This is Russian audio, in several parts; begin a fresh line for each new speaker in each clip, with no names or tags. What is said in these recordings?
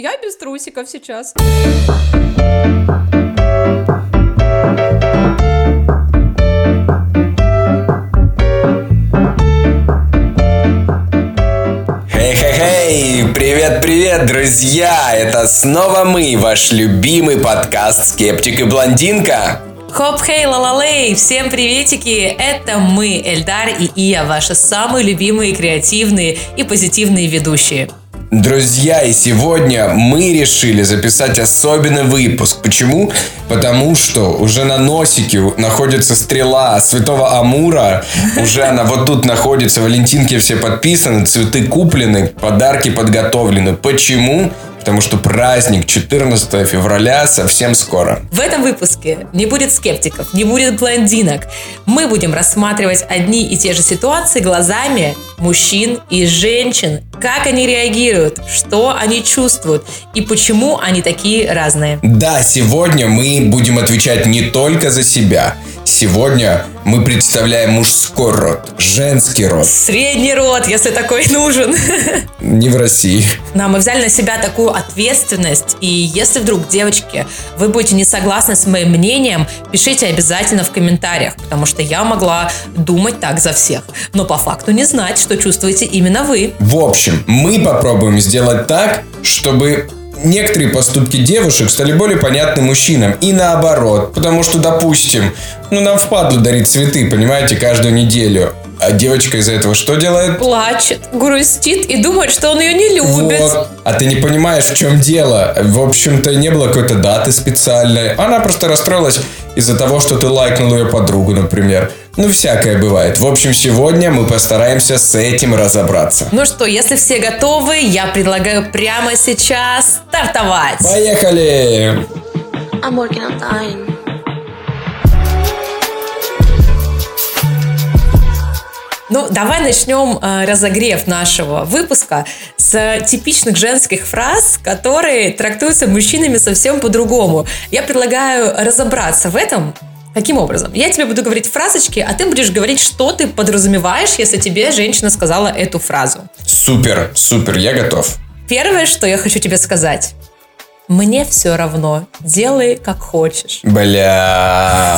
Я без трусиков сейчас.
Привет-привет, друзья! Это снова мы, ваш любимый подкаст «Скептик и блондинка».
Хоп, хей, лалалей! Всем приветики! Это мы, Эльдар и Ия, ваши самые любимые, креативные и позитивные ведущие.
Друзья, и сегодня мы решили записать особенный выпуск. Почему? Потому что уже на носике находится стрела Святого Амура. Уже она вот тут находится. Валентинки все подписаны, цветы куплены, подарки подготовлены. Почему? Потому что праздник 14 февраля совсем скоро.
В этом выпуске не будет скептиков, не будет блондинок. Мы будем рассматривать одни и те же ситуации глазами мужчин и женщин. Как они реагируют, что они чувствуют и почему они такие разные.
Да, сегодня мы будем отвечать не только за себя. Сегодня мы представляем мужской род, женский род.
Средний род, если такой нужен.
Не в России.
Да, мы взяли на себя такую ответственность. И если вдруг, девочки, вы будете не согласны с моим мнением, пишите обязательно в комментариях, потому что я могла думать так за всех, но по факту не знать, что чувствуете именно вы.
В общем, мы попробуем сделать так, чтобы некоторые поступки девушек стали более понятны мужчинам. И наоборот. Потому что, допустим, ну нам впадло дарить цветы, понимаете, каждую неделю. А девочка из-за этого что делает?
Плачет, грустит и думает, что он ее не любит. Вот.
А ты не понимаешь, в чем дело. В общем-то, не было какой-то даты специальной. Она просто расстроилась из-за того, что ты лайкнул ее подругу, например. Ну, всякое бывает. В общем, сегодня мы постараемся с этим разобраться.
Ну что, если все готовы, я предлагаю прямо сейчас стартовать.
Поехали!
I'm working on dying.
Ну, давай начнем э, разогрев нашего выпуска с типичных женских фраз, которые трактуются мужчинами совсем по-другому. Я предлагаю разобраться в этом. Каким образом? Я тебе буду говорить фразочки, а ты будешь говорить, что ты подразумеваешь, если тебе женщина сказала эту фразу.
Супер, супер, я готов.
Первое, что я хочу тебе сказать. Мне все равно. Делай как хочешь.
Бля.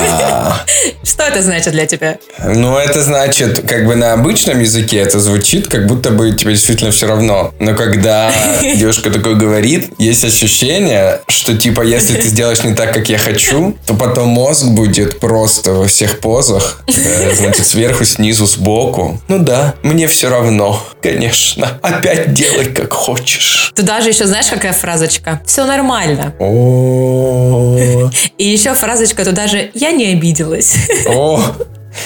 Что это значит для тебя?
Ну, это значит, как бы на обычном языке это звучит, как будто бы тебе действительно все равно. Но когда девушка такое говорит, есть ощущение, что типа, если ты сделаешь не так, как я хочу, то потом мозг будет просто во всех позах. Э, значит, сверху, снизу, сбоку. Ну да, мне все равно, конечно. Опять делай как хочешь.
Ты даже еще знаешь, какая фразочка? Все нормально нормально. И еще фразочка туда же «я не обиделась».
О,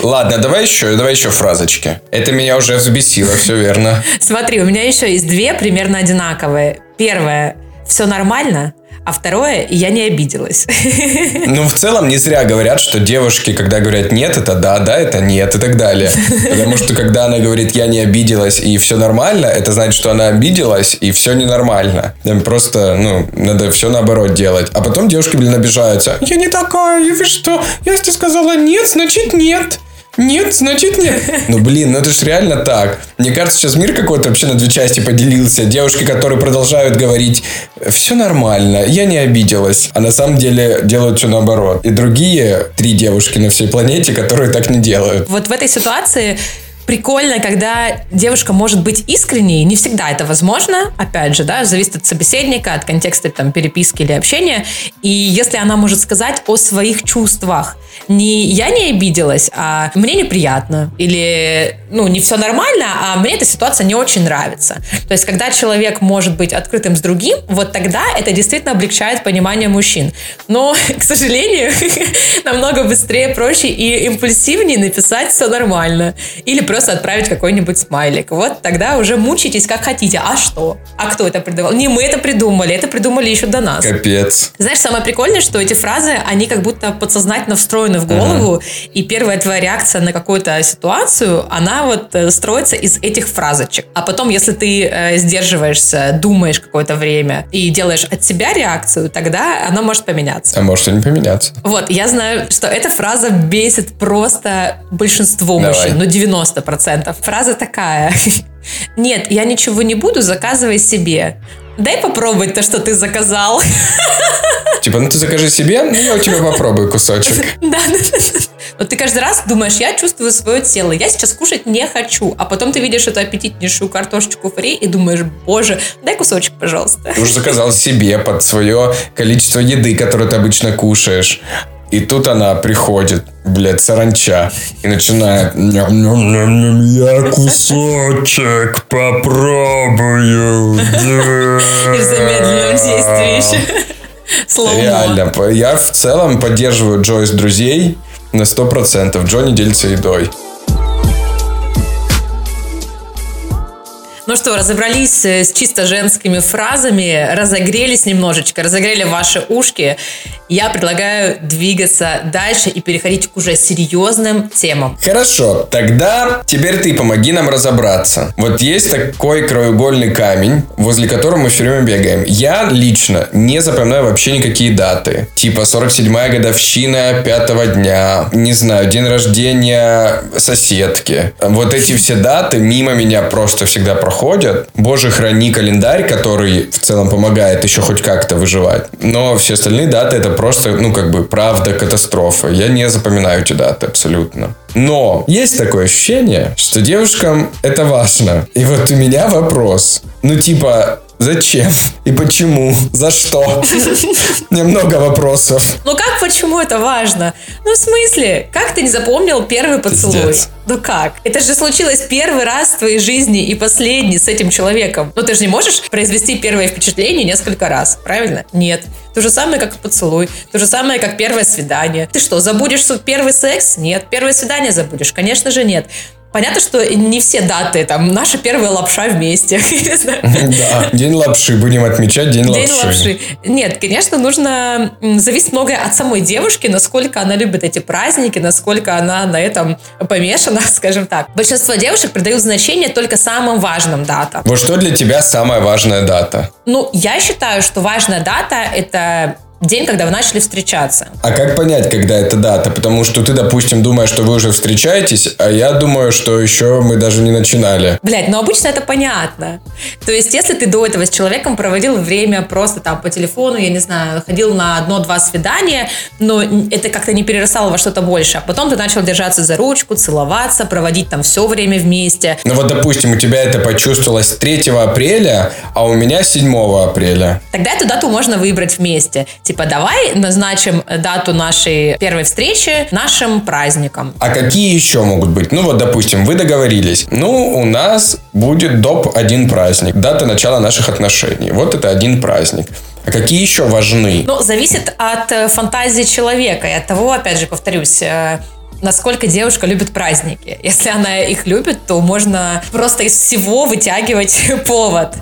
Ладно, давай еще, давай еще фразочки. Это меня уже взбесило, все верно.
Смотри, у меня еще есть две примерно одинаковые. Первое, все нормально, а второе, я не обиделась.
Ну, в целом, не зря говорят, что девушки, когда говорят нет, это да, да, это нет и так далее. Потому что, когда она говорит я не обиделась и все нормально, это значит, что она обиделась и все ненормально. Просто, ну, надо все наоборот делать. А потом девушки, блин, обижаются. Я не такая, вы что? Я тебе сказала нет, значит нет. Нет, значит нет. Ну, блин, ну это же реально так. Мне кажется, сейчас мир какой-то вообще на две части поделился. Девушки, которые продолжают говорить, все нормально, я не обиделась. А на самом деле делают все наоборот. И другие три девушки на всей планете, которые так не делают.
Вот в этой ситуации прикольно, когда девушка может быть искренней. Не всегда это возможно. Опять же, да, зависит от собеседника, от контекста там, переписки или общения. И если она может сказать о своих чувствах, не я не обиделась, а мне неприятно. Или, ну, не все нормально, а мне эта ситуация не очень нравится. То есть, когда человек может быть открытым с другим, вот тогда это действительно облегчает понимание мужчин. Но, к сожалению, намного быстрее, проще и импульсивнее написать все нормально. Или просто отправить какой-нибудь смайлик. Вот тогда уже мучитесь как хотите. А что? А кто это придумал? Не мы это придумали, это придумали еще до нас.
Капец.
Знаешь, самое прикольное, что эти фразы, они как будто подсознательно встроены в голову, uh-huh. и первая твоя реакция на какую-то ситуацию, она вот э, строится из этих фразочек. А потом, если ты э, сдерживаешься, думаешь какое-то время и делаешь от себя реакцию, тогда она может поменяться.
А может и не поменяться.
Вот, я знаю, что эта фраза бесит просто большинство Давай. мужчин, ну 90 процентов. Фраза такая. Нет, я ничего не буду, заказывай себе. дай попробовать то, что ты заказал.
Типа, ну ты закажи себе, ну я у тебя попробую кусочек.
Да, да, да. Вот ты каждый раз думаешь, я чувствую свое тело, я сейчас кушать не хочу. А потом ты видишь эту аппетитнейшую картошечку фри и думаешь, боже, дай кусочек, пожалуйста.
Ты уже заказал себе под свое количество еды, которую ты обычно кушаешь. И тут она приходит, блядь, саранча, и начинает «Ням-ням-ням-ням, я кусочек попробую.
И в замедленном действии еще.
Реально, я в целом поддерживаю Джо из друзей на 100%. Джо не делится едой.
Ну что, разобрались э, с чисто женскими фразами, разогрелись немножечко, разогрели ваши ушки. Я предлагаю двигаться дальше и переходить к уже серьезным темам.
Хорошо, тогда теперь ты помоги нам разобраться. Вот есть такой краеугольный камень, возле которого мы все время бегаем. Я лично не запоминаю вообще никакие даты. Типа 47-я годовщина пятого дня, не знаю, день рождения соседки. Вот эти все даты мимо меня просто всегда проходят. Боже, храни календарь, который в целом помогает еще хоть как-то выживать. Но все остальные даты это просто, ну, как бы, правда, катастрофа. Я не запоминаю эти даты абсолютно. Но есть такое ощущение, что девушкам это важно. И вот у меня вопрос. Ну, типа, зачем? И почему? За что? У меня много вопросов.
Ну как, почему это важно? Ну в смысле, как ты не запомнил первый поцелуй?
Пиздец.
Ну как? Это же случилось первый раз в твоей жизни и последний с этим человеком. Ну ты же не можешь произвести первое впечатление несколько раз, правильно? Нет. То же самое, как и поцелуй. То же самое, как первое свидание. Ты что, забудешь первый секс? Нет. Первое свидание забудешь? Конечно же нет. Понятно, что не все даты, там, наша первая лапша вместе.
Да, день лапши. Будем отмечать день
День
лапши.
лапши. Нет, конечно, нужно... м, Зависит многое от самой девушки, насколько она любит эти праздники, насколько она на этом помешана, скажем так. Большинство девушек придают значение только самым важным датам.
Вот что для тебя самая важная дата?
Ну, я считаю, что важная дата – это день, когда вы начали встречаться.
А как понять, когда это дата? Потому что ты, допустим, думаешь, что вы уже встречаетесь, а я думаю, что еще мы даже не начинали.
Блять, ну обычно это понятно. То есть, если ты до этого с человеком проводил время просто там по телефону, я не знаю, ходил на одно-два свидания, но это как-то не перерастало во что-то больше, а потом ты начал держаться за ручку, целоваться, проводить там все время вместе.
Ну вот, допустим, у тебя это почувствовалось 3 апреля, а у меня 7 апреля.
Тогда эту дату можно выбрать вместе. Типа, давай назначим дату нашей первой встречи нашим праздником.
А какие еще могут быть? Ну вот, допустим, вы договорились. Ну, у нас будет доп. один праздник. Дата начала наших отношений. Вот это один праздник. А какие еще важны?
Ну, зависит от э, фантазии человека и от того, опять же, повторюсь, э, насколько девушка любит праздники. Если она их любит, то можно просто из всего вытягивать повод.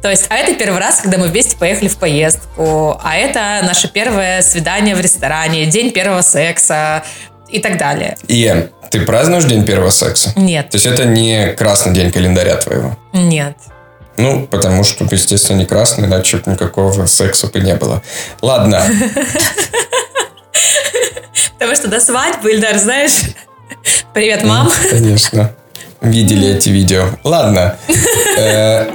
То есть, а это первый раз, когда мы вместе поехали в поездку, а это наше первое свидание в ресторане, день первого секса и так далее.
И ты празднуешь день первого секса?
Нет,
То есть это не красный день календаря твоего?
нет.
Ну, потому что, естественно, не красный, иначе бы никакого секса бы не было. Ладно.
Потому что до свадьбы, Ильдар, знаешь... Привет, мам.
Конечно. Видели эти видео. Ладно. Э,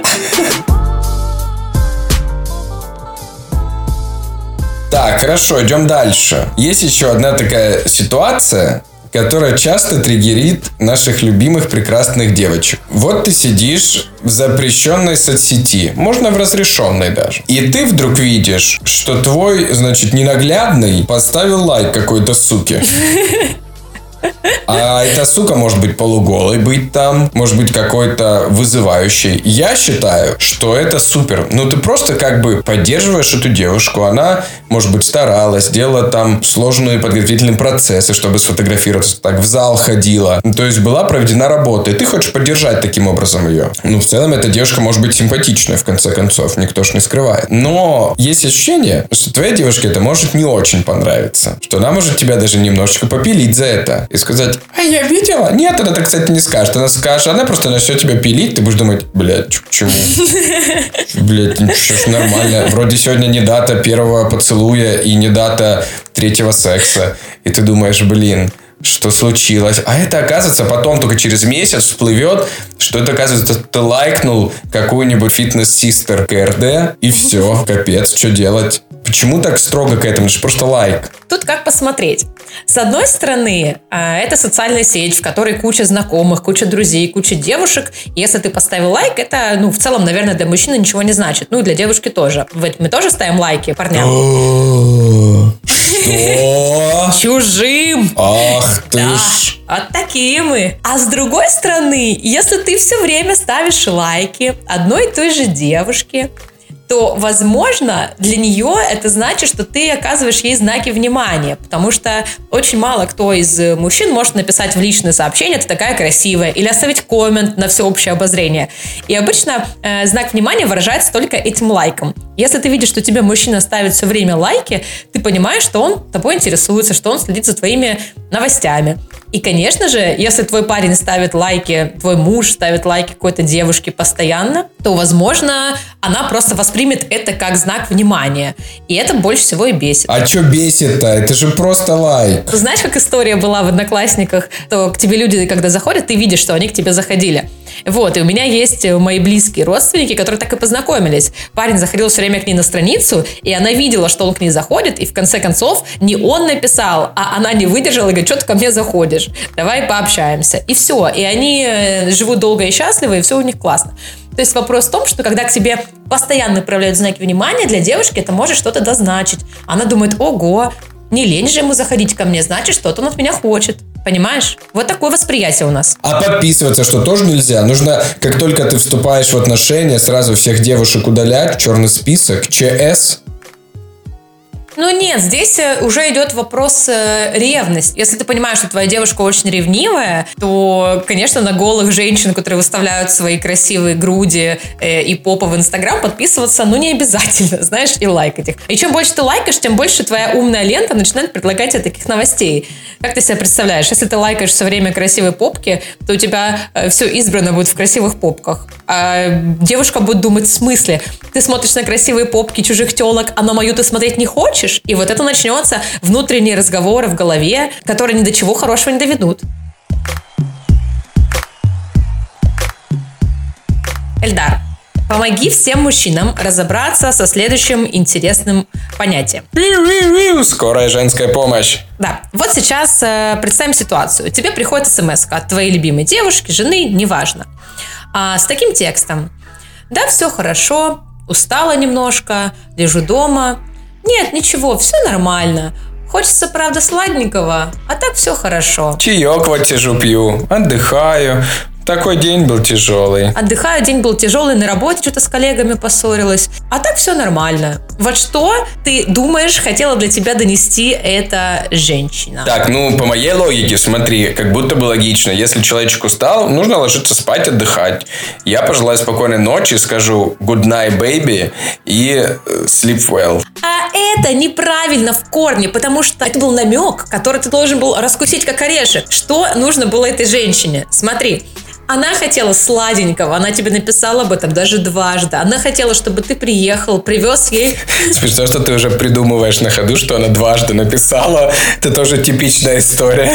Так, хорошо, идем дальше. Есть еще одна такая ситуация, которая часто триггерит наших любимых прекрасных девочек. Вот ты сидишь в запрещенной соцсети, можно в разрешенной даже. И ты вдруг видишь, что твой, значит, ненаглядный поставил лайк какой-то суке. А эта сука может быть полуголой быть там, может быть какой-то вызывающей. Я считаю, что это супер. Ну, ты просто как бы поддерживаешь эту девушку. Она, может быть, старалась, делала там сложные подготовительные процессы, чтобы сфотографироваться. Так, в зал ходила. Ну, то есть была проведена работа. И ты хочешь поддержать таким образом ее. Ну, в целом, эта девушка может быть симпатичная, в конце концов. Никто ж не скрывает. Но есть ощущение, что твоей девушке это может не очень понравиться. Что она может тебя даже немножечко попилить за это. И сказать, а я видела? Нет, она так, кстати, не скажет. Она скажет, она просто начнет тебя пилить. Ты будешь думать, блядь, почему? Блядь, ничего ж нормально. Вроде сегодня не дата первого поцелуя и не дата третьего секса. И ты думаешь, блин, что случилось. А это, оказывается, потом только через месяц всплывет, что это, оказывается, ты лайкнул какую-нибудь фитнес-систер КРД, и все, капец, что делать? Почему так строго к этому? Это же просто лайк.
Тут как посмотреть. С одной стороны, а, это социальная сеть, в которой куча знакомых, куча друзей, куча девушек. Если ты поставил лайк, это, ну, в целом, наверное, для мужчины ничего не значит. Ну, и для девушки тоже. Мы тоже ставим лайки парням.
Что?
Чужим.
Ах ты
Да,
ж.
вот такие мы. А с другой стороны, если ты все время ставишь лайки одной и той же девушке, то, возможно, для нее это значит, что ты оказываешь ей знаки внимания, потому что очень мало кто из мужчин может написать в личное сообщение «ты такая красивая» или оставить коммент на всеобщее обозрение. И обычно э, знак внимания выражается только этим лайком. Если ты видишь, что тебе мужчина ставит все время лайки, ты понимаешь, что он тобой интересуется, что он следит за твоими новостями. И, конечно же, если твой парень ставит лайки, твой муж ставит лайки какой-то девушке постоянно, то, возможно, она просто воспримет это как знак внимания. И это больше всего и бесит.
А что бесит-то? Это же просто лайк.
Знаешь, как история была в Одноклассниках, то к тебе люди, когда заходят, ты видишь, что они к тебе заходили. Вот, и у меня есть мои близкие родственники, которые так и познакомились. Парень заходил все время к ней на страницу, и она видела, что он к ней заходит, и в конце концов не он написал, а она не выдержала и говорит, что ты ко мне заходишь, давай пообщаемся. И все, и они э, живут долго и счастливо, и все у них классно. То есть вопрос в том, что когда к тебе постоянно проявляют знаки внимания, для девушки это может что-то дозначить. Она думает, ого, не лень же ему заходить ко мне, значит, что-то он от меня хочет. Понимаешь? Вот такое восприятие у нас.
А подписываться что тоже нельзя? Нужно, как только ты вступаешь в отношения, сразу всех девушек удалять, черный список, ЧС.
Ну нет, здесь э, уже идет вопрос э, ревности. Если ты понимаешь, что твоя девушка очень ревнивая, то, конечно, на голых женщин, которые выставляют свои красивые груди э, и попы в Инстаграм, подписываться, ну, не обязательно, знаешь, и лайкать их. И чем больше ты лайкаешь, тем больше твоя умная лента начинает предлагать тебе таких новостей. Как ты себе представляешь, если ты лайкаешь все время красивые попки, то у тебя все избрано будет в красивых попках. А девушка будет думать, в смысле? Ты смотришь на красивые попки чужих телок, а на мою ты смотреть не хочешь? И вот это начнется внутренние разговоры в голове, которые ни до чего хорошего не доведут. Эльдар, помоги всем мужчинам разобраться со следующим интересным понятием.
Скорая женская помощь.
Да, вот сейчас э, представим ситуацию. Тебе приходит смс от твоей любимой девушки, жены, неважно. А, с таким текстом. Да, все хорошо, устала немножко, лежу дома. Нет, ничего, все нормально. Хочется, правда, сладенького, а так все хорошо.
Чаек вот сижу пью, отдыхаю. Такой день был тяжелый.
Отдыхаю, день был тяжелый, на работе что-то с коллегами поссорилась. А так все нормально. Вот что ты думаешь, хотела для тебя донести эта женщина?
Так, ну, по моей логике, смотри, как будто бы логично. Если человечек устал, нужно ложиться спать, отдыхать. Я пожелаю спокойной ночи, скажу good night, baby, и э, sleep well.
А это неправильно в корне, потому что это был намек, который ты должен был раскусить как орешек. Что нужно было этой женщине? Смотри, она хотела сладенького, она тебе написала об этом даже дважды. Она хотела, чтобы ты приехал, привез ей...
Смешно, что ты уже придумываешь на ходу, что она дважды написала. Это тоже типичная история.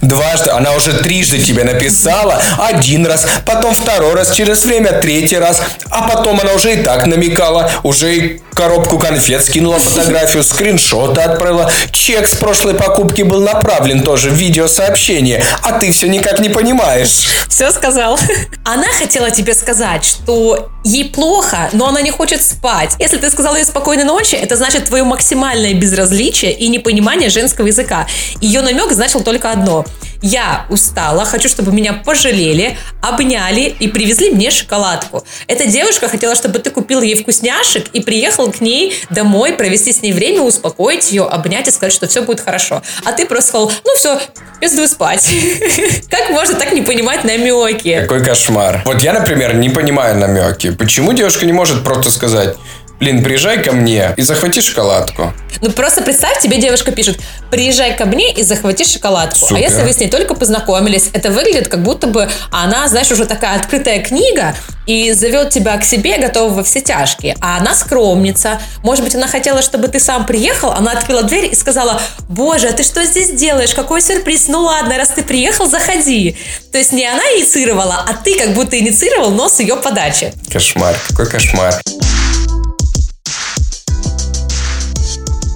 Дважды. Она уже трижды тебе написала. Один раз, потом второй раз, через время третий раз. А потом она уже и так намекала. Уже и коробку конфет скинула фотографию, скриншоты отправила. Чек с прошлой покупки был направлен тоже в видеосообщение. А ты все никак не понимаешь.
Все сказал. Она хотела тебе сказать, что ей плохо, но она не хочет спать. Если ты сказал ей спокойной ночи, это значит твое максимальное безразличие и непонимание женского языка. Ее намек значил только одно. Я устала, хочу, чтобы меня пожалели, обняли и привезли мне шоколадку. Эта девушка хотела, чтобы ты купил ей вкусняшек и приехал к ней домой, провести с ней время, успокоить ее, обнять и сказать, что все будет хорошо. А ты просто сказал, ну все, пиздуй спать. Как можно так не понимать намеки?
Какой кошмар. Вот я, например, не понимаю намеки. Почему девушка не может просто сказать, блин, приезжай ко мне и захвати шоколадку.
Ну просто представь, тебе девушка пишет, приезжай ко мне и захвати шоколадку.
Супер.
А если вы с ней только познакомились, это выглядит как будто бы она, знаешь, уже такая открытая книга и зовет тебя к себе, готова во все тяжкие. А она скромница. Может быть, она хотела, чтобы ты сам приехал, она открыла дверь и сказала, боже, а ты что здесь делаешь? Какой сюрприз? Ну ладно, раз ты приехал, заходи. То есть не она инициировала, а ты как будто инициировал, но с ее подачи.
Кошмар, какой кошмар.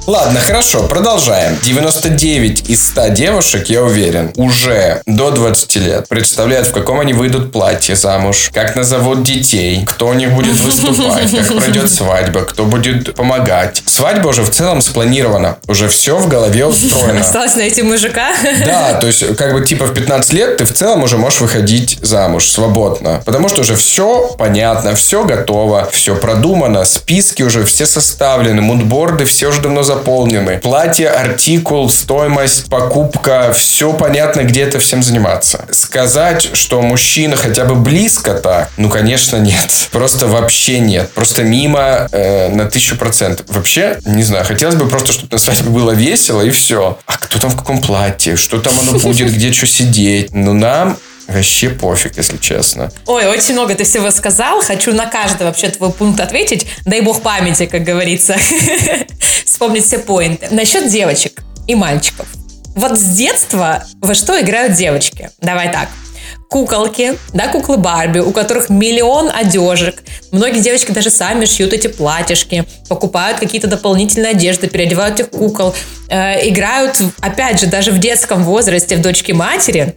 Ладно, хорошо, продолжаем. 99 из 100 девушек, я уверен, уже до 20 лет представляют, в каком они выйдут платье замуж, как назовут детей, кто у них будет выступать, как пройдет свадьба, кто будет помогать. Свадьба уже в целом спланирована, уже все в голове устроено.
Осталось найти мужика.
Да, то есть, как бы, типа, в 15 лет ты в целом уже можешь выходить замуж свободно. Потому что уже все понятно, все готово, все продумано, списки уже все составлены, мудборды все уже давно заполнены. Платье, артикул, стоимость, покупка, все понятно, где это всем заниматься. Сказать, что мужчина хотя бы близко так, ну, конечно, нет. Просто вообще нет. Просто мимо э, на тысячу процентов. Вообще, не знаю, хотелось бы просто, чтобы на свадьбе было весело и все. А кто там в каком платье? Что там оно будет? Где что сидеть? Ну, нам Вообще пофиг, если честно.
Ой, очень много ты всего сказал. Хочу на каждый вообще твой пункт ответить. Дай бог памяти, как говорится. Вспомнить все поинты. Насчет девочек и мальчиков. Вот с детства во что играют девочки? Давай так. Куколки, да, куклы Барби, у которых миллион одежек. Многие девочки даже сами шьют эти платьишки, покупают какие-то дополнительные одежды, переодевают этих кукол, э, играют, опять же, даже в детском возрасте в дочке матери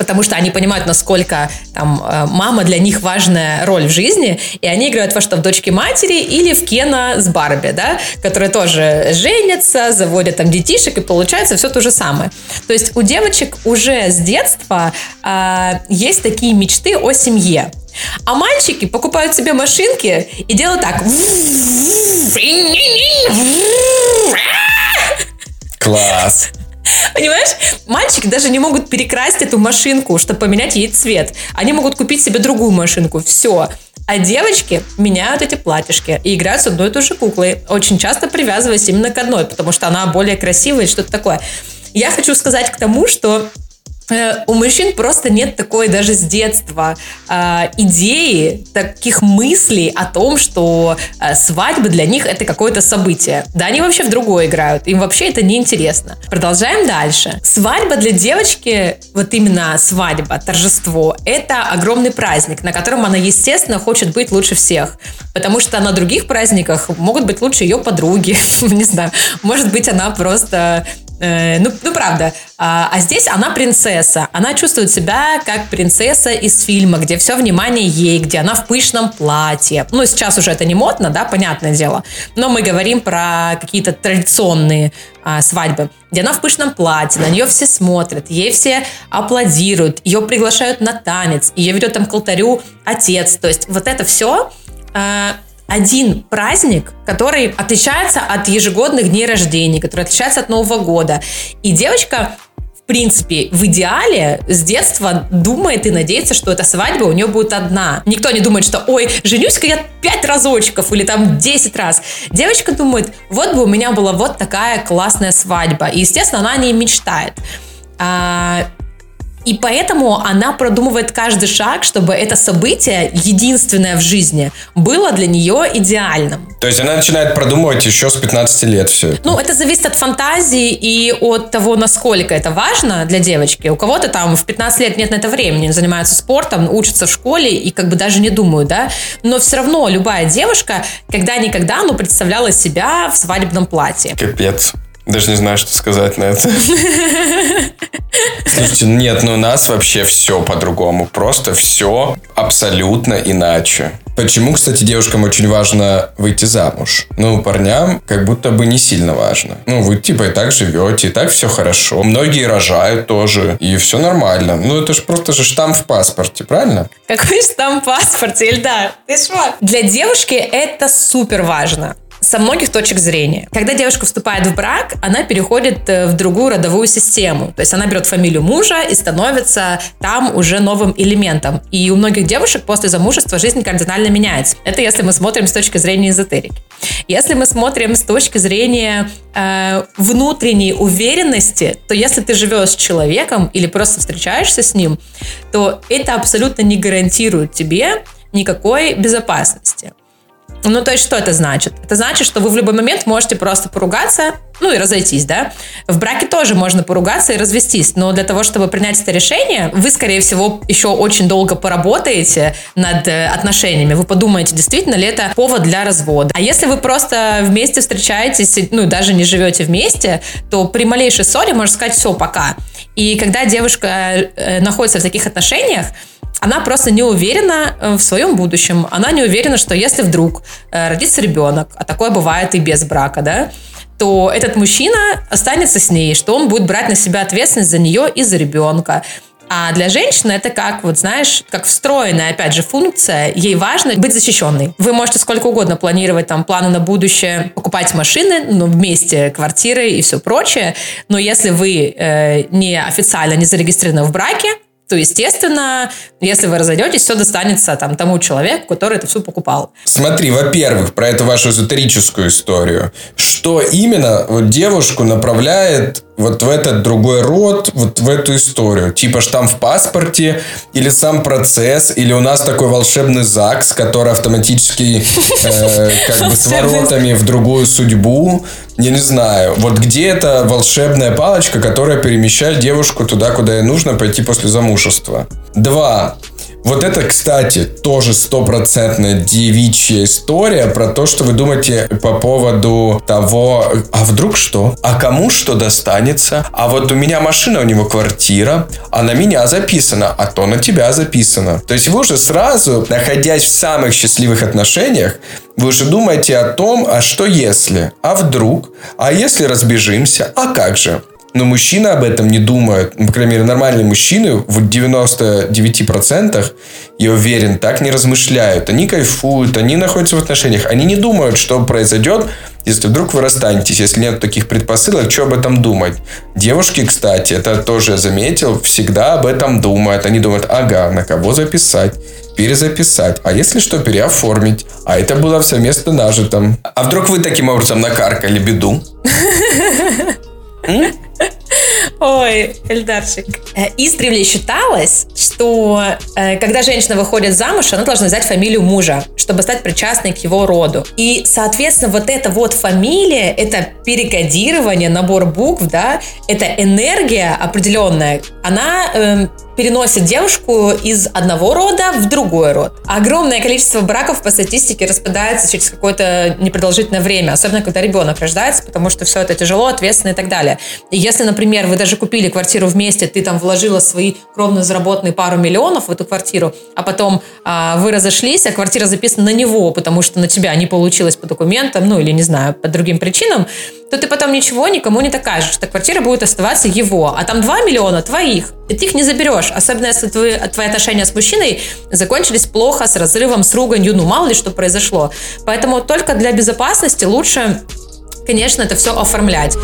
потому что они понимают, насколько там э, мама для них важная роль в жизни, и они играют во что, в дочки матери или в Кена с Барби, да, которые тоже женятся, заводят там детишек, и получается все то же самое. То есть у девочек уже с детства э, есть такие мечты о семье. А мальчики покупают себе машинки и делают так.
Класс.
Понимаешь? Мальчики даже не могут перекрасить эту машинку, чтобы поменять ей цвет. Они могут купить себе другую машинку. Все. А девочки меняют эти платьишки и играют с одной и той же куклой, очень часто привязываясь именно к одной, потому что она более красивая и что-то такое. Я хочу сказать к тому, что у мужчин просто нет такой даже с детства э, идеи, таких мыслей о том, что э, свадьба для них это какое-то событие. Да, они вообще в другое играют, им вообще это не интересно. Продолжаем дальше. Свадьба для девочки, вот именно свадьба, торжество, это огромный праздник, на котором она, естественно, хочет быть лучше всех. Потому что на других праздниках могут быть лучше ее подруги, не знаю, может быть, она просто Э, ну, ну, правда. А, а здесь она принцесса. Она чувствует себя как принцесса из фильма, где все внимание ей, где она в пышном платье. Ну, сейчас уже это не модно, да, понятное дело. Но мы говорим про какие-то традиционные а, свадьбы, где она в пышном платье, на нее все смотрят, ей все аплодируют, ее приглашают на танец, ее ведет там к алтарю отец. То есть вот это все а, один праздник, который отличается от ежегодных дней рождения, который отличается от Нового года. И девочка в принципе, в идеале с детства думает и надеется, что эта свадьба у нее будет одна. Никто не думает, что, ой, женюсь-ка я пять разочков или там десять раз. Девочка думает, вот бы у меня была вот такая классная свадьба. И, естественно, она о ней мечтает. А, и поэтому она продумывает каждый шаг, чтобы это событие, единственное в жизни, было для нее идеальным.
То есть она начинает продумывать еще с 15 лет все?
Ну, это зависит от фантазии и от того, насколько это важно для девочки. У кого-то там в 15 лет нет на это времени, занимаются спортом, учатся в школе и как бы даже не думают, да. Но все равно любая девушка когда-никогда, ну, представляла себя в свадебном платье.
Капец. Даже не знаю, что сказать на это. Слушайте, нет, ну у нас вообще все по-другому. Просто все абсолютно иначе. Почему, кстати, девушкам очень важно выйти замуж? Ну, парням как будто бы не сильно важно. Ну, вы типа и так живете, и так все хорошо. Многие рожают тоже, и все нормально. Ну, это же просто же штамп в паспорте, правильно?
Какой штамп в паспорте, Ильдар? Ты что? Для девушки это супер важно со многих точек зрения. Когда девушка вступает в брак, она переходит э, в другую родовую систему. То есть она берет фамилию мужа и становится там уже новым элементом. И у многих девушек после замужества жизнь кардинально меняется. Это если мы смотрим с точки зрения эзотерики. Если мы смотрим с точки зрения э, внутренней уверенности, то если ты живешь с человеком или просто встречаешься с ним, то это абсолютно не гарантирует тебе никакой безопасности. Ну, то есть, что это значит? Это значит, что вы в любой момент можете просто поругаться, ну и разойтись, да? В браке тоже можно поругаться и развестись, но для того, чтобы принять это решение, вы, скорее всего, еще очень долго поработаете над э, отношениями. Вы подумаете, действительно ли это повод для развода. А если вы просто вместе встречаетесь, ну даже не живете вместе, то при малейшей ссоре можно сказать все, пока. И когда девушка э, находится в таких отношениях, она просто не уверена э, в своем будущем. Она не уверена, что если вдруг э, родится ребенок, а такое бывает и без брака, да, то этот мужчина останется с ней, что он будет брать на себя ответственность за нее и за ребенка. А для женщины это как, вот знаешь, как встроенная, опять же, функция. Ей важно быть защищенной. Вы можете сколько угодно планировать там планы на будущее, покупать машины, ну, вместе квартиры и все прочее. Но если вы э, не официально не зарегистрированы в браке, то, естественно, если вы разойдетесь, все достанется там тому человеку, который это все покупал.
Смотри, во-первых, про эту вашу эзотерическую историю. Что именно вот девушку направляет вот в этот другой род, вот в эту историю? Типа штамп в паспорте, или сам процесс, или у нас такой волшебный ЗАГС, который автоматически э, как бы с воротами в другую судьбу. Я не знаю. Вот где эта волшебная палочка, которая перемещает девушку туда, куда ей нужно пойти после замужества? Два. Вот это, кстати, тоже стопроцентная девичья история про то, что вы думаете по поводу того, а вдруг что? А кому что достанется? А вот у меня машина, у него квартира, а на меня записано, а то на тебя записано. То есть вы уже сразу, находясь в самых счастливых отношениях, вы уже думаете о том, а что если? А вдруг? А если разбежимся? А как же? Но мужчины об этом не думают. Ну, по крайней мере, нормальные мужчины в 99%, я уверен, так не размышляют. Они кайфуют, они находятся в отношениях. Они не думают, что произойдет, если вдруг вы расстанетесь. Если нет таких предпосылок, что об этом думать? Девушки, кстати, это тоже заметил, всегда об этом думают. Они думают, ага, на кого записать? перезаписать, а если что, переоформить. А это было совместно нажитым. А вдруг вы таким образом накаркали беду?
Ой, Эльдарчик. Э, издревле считалось, что э, когда женщина выходит замуж, она должна взять фамилию мужа, чтобы стать причастной к его роду. И, соответственно, вот эта вот фамилия, это перекодирование, набор букв, да, это энергия определенная, она э, переносит девушку из одного рода в другой род. Огромное количество браков по статистике распадается через какое-то непродолжительное время, особенно когда ребенок рождается, потому что все это тяжело, ответственно и так далее. И если, например, вы даже купили квартиру вместе, ты там вложила свои кровно заработанные пару миллионов в эту квартиру, а потом а, вы разошлись, а квартира записана на него, потому что на тебя не получилось по документам, ну или не знаю, по другим причинам, то ты потом ничего никому не докажешь, что квартира будет оставаться его, а там 2 миллиона твоих, и ты их не заберешь, особенно если твои, твои отношения с мужчиной закончились плохо, с разрывом, с руганью, ну мало ли что произошло. Поэтому только для безопасности лучше, конечно, это все оформлять.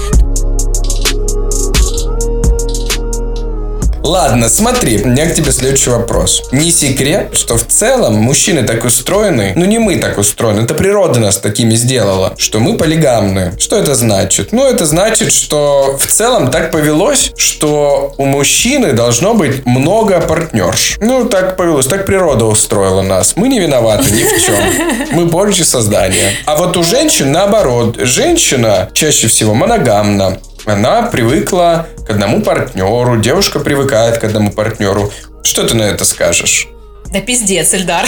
Ладно, смотри, у меня к тебе следующий вопрос. Не секрет, что в целом мужчины так устроены, ну не мы так устроены, это природа нас такими сделала, что мы полигамны. Что это значит? Ну, это значит, что в целом так повелось, что у мужчины должно быть много партнерш. Ну, так повелось, так природа устроила нас. Мы не виноваты ни в чем. Мы больше создания. А вот у женщин наоборот. Женщина чаще всего моногамна она привыкла к одному партнеру, девушка привыкает к одному партнеру. Что ты на это скажешь?
Да пиздец, Эльдар.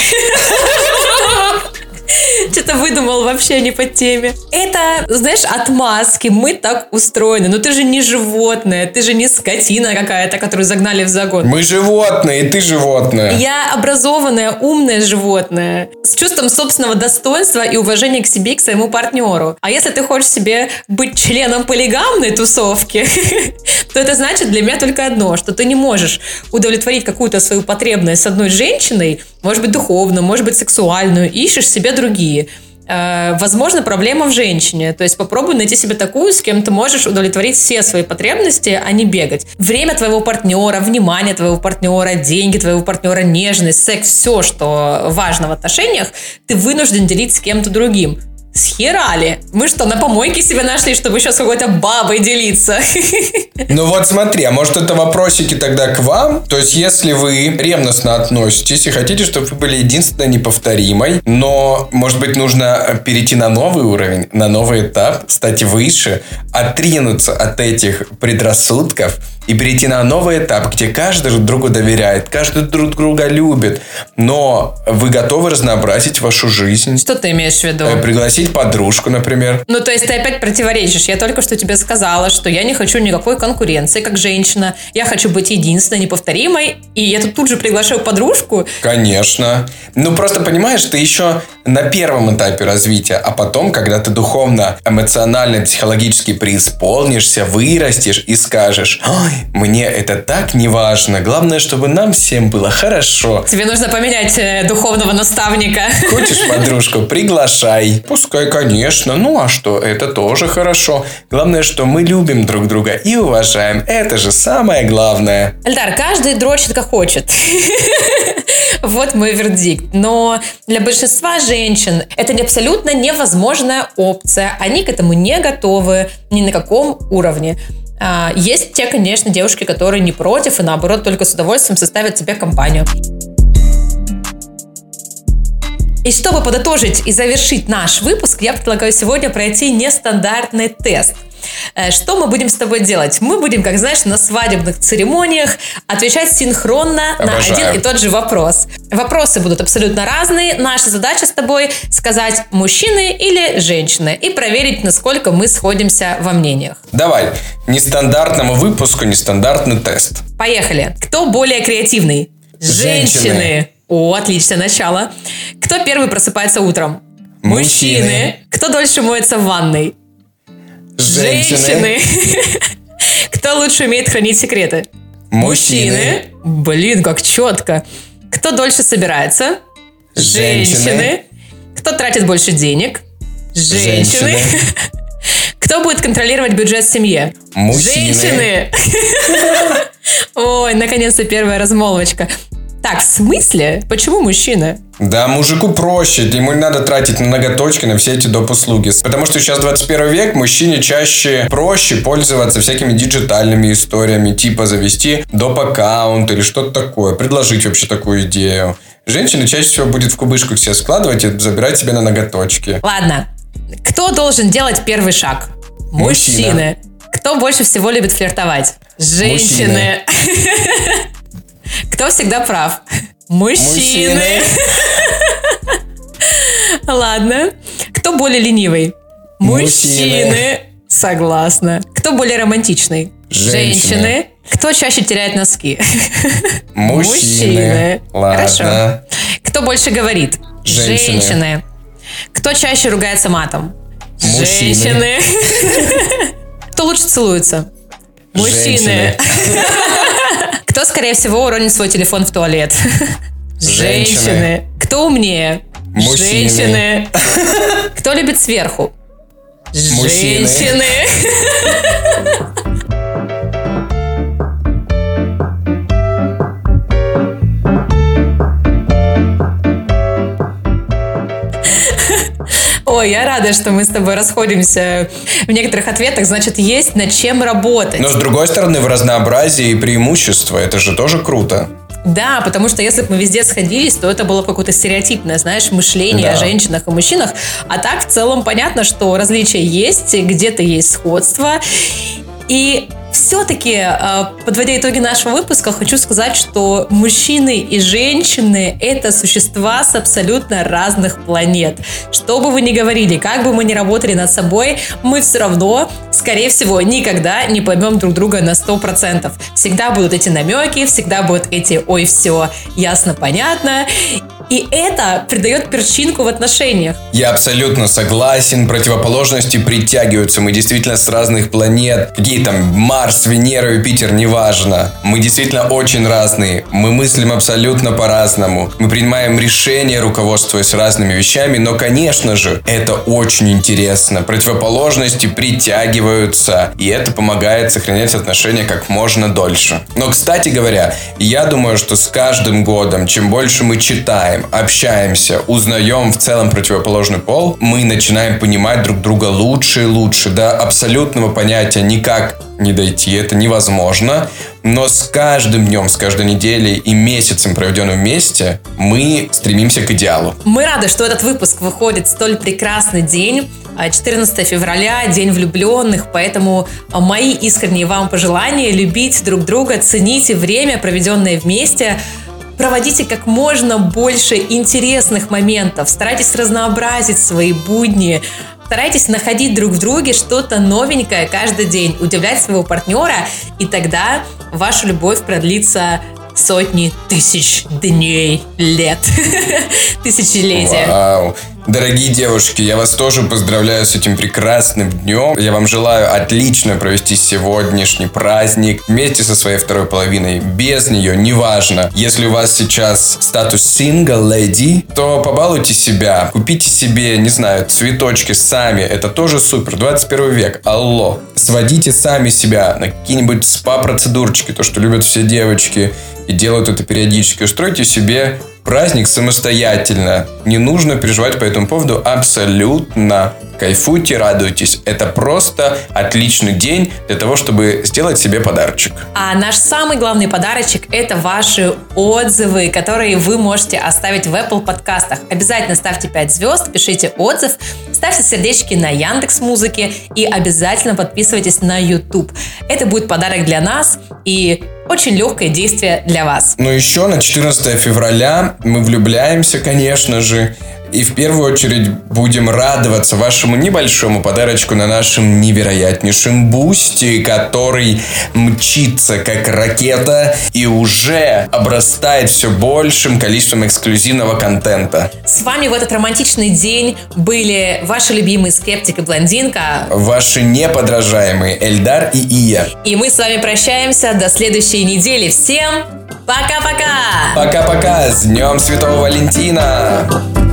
Что-то выдумал вообще не по теме. Это, знаешь, отмазки. Мы так устроены. Но ты же не животное. Ты же не скотина какая-то, которую загнали в загон.
Мы животные, и ты животное.
Я образованное, умное животное. С чувством собственного достоинства и уважения к себе и к своему партнеру. А если ты хочешь себе быть членом полигамной тусовки, то это значит для меня только одно, что ты не можешь удовлетворить какую-то свою потребность с одной женщиной, может быть, духовную, может быть, сексуальную, ищешь себе другие. Э, возможно, проблема в женщине. То есть попробуй найти себе такую, с кем ты можешь удовлетворить все свои потребности, а не бегать. Время твоего партнера, внимание твоего партнера, деньги твоего партнера, нежность, секс, все, что важно в отношениях, ты вынужден делить с кем-то другим. Схерали. Мы что, на помойке себя нашли, чтобы еще с какой-то бабой делиться?
Ну вот смотри, а может это вопросики тогда к вам? То есть если вы ревностно относитесь и хотите, чтобы вы были единственной неповторимой, но, может быть, нужно перейти на новый уровень, на новый этап, стать выше, отринуться от этих предрассудков – и перейти на новый этап, где каждый друг другу доверяет, каждый друг друга любит, но вы готовы разнообразить вашу жизнь.
Что ты имеешь в виду?
Э, пригласить подружку, например.
Ну, то есть ты опять противоречишь. Я только что тебе сказала, что я не хочу никакой конкуренции, как женщина. Я хочу быть единственной, неповторимой, и я тут тут же приглашаю подружку.
Конечно. Ну, просто понимаешь, ты еще на первом этапе развития, а потом, когда ты духовно, эмоционально, психологически преисполнишься, вырастешь и скажешь, ой, мне это так не важно. Главное, чтобы нам всем было хорошо.
Тебе нужно поменять э, духовного наставника.
Хочешь подружку? Приглашай. Пускай, конечно. Ну а что? Это тоже хорошо. Главное, что мы любим друг друга и уважаем. Это же самое главное.
Эльдар, каждый дрочит как хочет. Вот мой вердикт. Но для большинства женщин это абсолютно невозможная опция. Они к этому не готовы ни на каком уровне. А, есть те, конечно, девушки, которые не против и наоборот только с удовольствием составят себе компанию. И чтобы подытожить и завершить наш выпуск, я предлагаю сегодня пройти нестандартный тест – что мы будем с тобой делать? Мы будем, как знаешь, на свадебных церемониях отвечать синхронно Обожаю. на один и тот же вопрос. Вопросы будут абсолютно разные. Наша задача с тобой сказать мужчины или женщины и проверить, насколько мы сходимся во мнениях.
Давай, нестандартному выпуску нестандартный тест.
Поехали. Кто более креативный?
Женщины. Женщины.
О, отличное начало. Кто первый просыпается утром?
Мужчины. Мужчины.
Кто дольше моется в ванной?
Женщины.
Кто лучше умеет хранить секреты?
Мужчины.
Блин, как четко. Кто дольше собирается?
Женщины.
Кто тратит больше денег? Женщины. Кто будет контролировать бюджет в семье?
Мужчины.
Женщины. Ой, наконец-то первая размолвочка. Так, в смысле? Почему мужчина?
Да, мужику проще, ему не надо тратить на ноготочки на все эти доп. услуги. Потому что сейчас 21 век, мужчине чаще проще пользоваться всякими диджитальными историями, типа завести доп. аккаунт или что-то такое, предложить вообще такую идею. Женщина чаще всего будет в кубышку все складывать и забирать себе на ноготочки.
Ладно, кто должен делать первый шаг?
Мужчина. Мужчины.
Кто больше всего любит флиртовать? Женщины. Мужчины. Кто всегда прав? Мужчины. Мужчины. Ладно. Кто более ленивый?
Мужчины.
Согласна. Кто более романтичный?
Женщины. Женщины.
Кто чаще теряет носки?
Мужчины. Мужчины. Ладно. Хорошо.
Кто больше говорит?
Женщины.
Женщины. Кто чаще ругается матом?
Мужчины.
Женщины. Кто лучше целуется? Мужчины.
Женщины.
Кто, скорее всего, уронит свой телефон в туалет?
Женщины.
Кто умнее?
Мужчины.
Женщины. Кто любит сверху?
Мужчины.
Женщины. Ой, я рада, что мы с тобой расходимся в некоторых ответах. Значит, есть над чем работать.
Но с другой стороны, в разнообразии и преимущества. Это же тоже круто.
Да, потому что если бы мы везде сходились, то это было какое-то стереотипное, знаешь, мышление да. о женщинах и мужчинах. А так в целом понятно, что различия есть, где-то есть сходство. И все-таки, э, подводя итоги нашего выпуска, хочу сказать, что мужчины и женщины – это существа с абсолютно разных планет. Что бы вы ни говорили, как бы мы ни работали над собой, мы все равно, скорее всего, никогда не поймем друг друга на 100%. Всегда будут эти намеки, всегда будут эти «ой, все ясно, понятно». И это придает перчинку в отношениях.
Я абсолютно согласен. Противоположности притягиваются. Мы действительно с разных планет. Какие там Марс, Венера, Юпитер, неважно. Мы действительно очень разные. Мы мыслим абсолютно по-разному. Мы принимаем решения, руководствуясь разными вещами. Но, конечно же, это очень интересно. Противоположности притягиваются. И это помогает сохранять отношения как можно дольше. Но, кстати говоря, я думаю, что с каждым годом, чем больше мы читаем, общаемся, узнаем в целом противоположный пол, мы начинаем понимать друг друга лучше и лучше. До абсолютного понятия никак не дойти, это невозможно. Но с каждым днем, с каждой неделей и месяцем, проведенным вместе, мы стремимся к идеалу.
Мы рады, что этот выпуск выходит в столь прекрасный день. 14 февраля, День влюбленных, поэтому мои искренние вам пожелания любить друг друга, цените время, проведенное вместе, проводите как можно больше интересных моментов, старайтесь разнообразить свои будни, Старайтесь находить друг в друге что-то новенькое каждый день, удивлять своего партнера, и тогда ваша любовь продлится сотни тысяч дней, лет, тысячелетия.
Вау. Дорогие девушки, я вас тоже поздравляю с этим прекрасным днем. Я вам желаю отлично провести сегодняшний праздник вместе со своей второй половиной. Без нее, неважно. Если у вас сейчас статус single lady, то побалуйте себя. Купите себе, не знаю, цветочки сами. Это тоже супер. 21 век. Алло. Сводите сами себя на какие-нибудь спа-процедурчики, то, что любят все девочки и делают это периодически. Устройте себе праздник самостоятельно. Не нужно переживать по этому поводу абсолютно. Кайфуйте, радуйтесь. Это просто отличный день для того, чтобы сделать себе подарочек.
А наш самый главный подарочек – это ваши отзывы, которые вы можете оставить в Apple подкастах. Обязательно ставьте 5 звезд, пишите отзыв, ставьте сердечки на Яндекс Музыке и обязательно подписывайтесь на YouTube. Это будет подарок для нас и очень легкое действие для вас.
Ну еще на 14 февраля мы влюбляемся, конечно же. И в первую очередь будем радоваться вашему небольшому подарочку на нашем невероятнейшем бусте, который мчится как ракета и уже обрастает все большим количеством эксклюзивного контента.
С вами в этот романтичный день были ваши любимые скептик и блондинка,
Ваши неподражаемые Эльдар и Ия.
и мы с вами прощаемся до следующей недели. Всем пока-пока!
Пока-пока, с Днем Святого Валентина!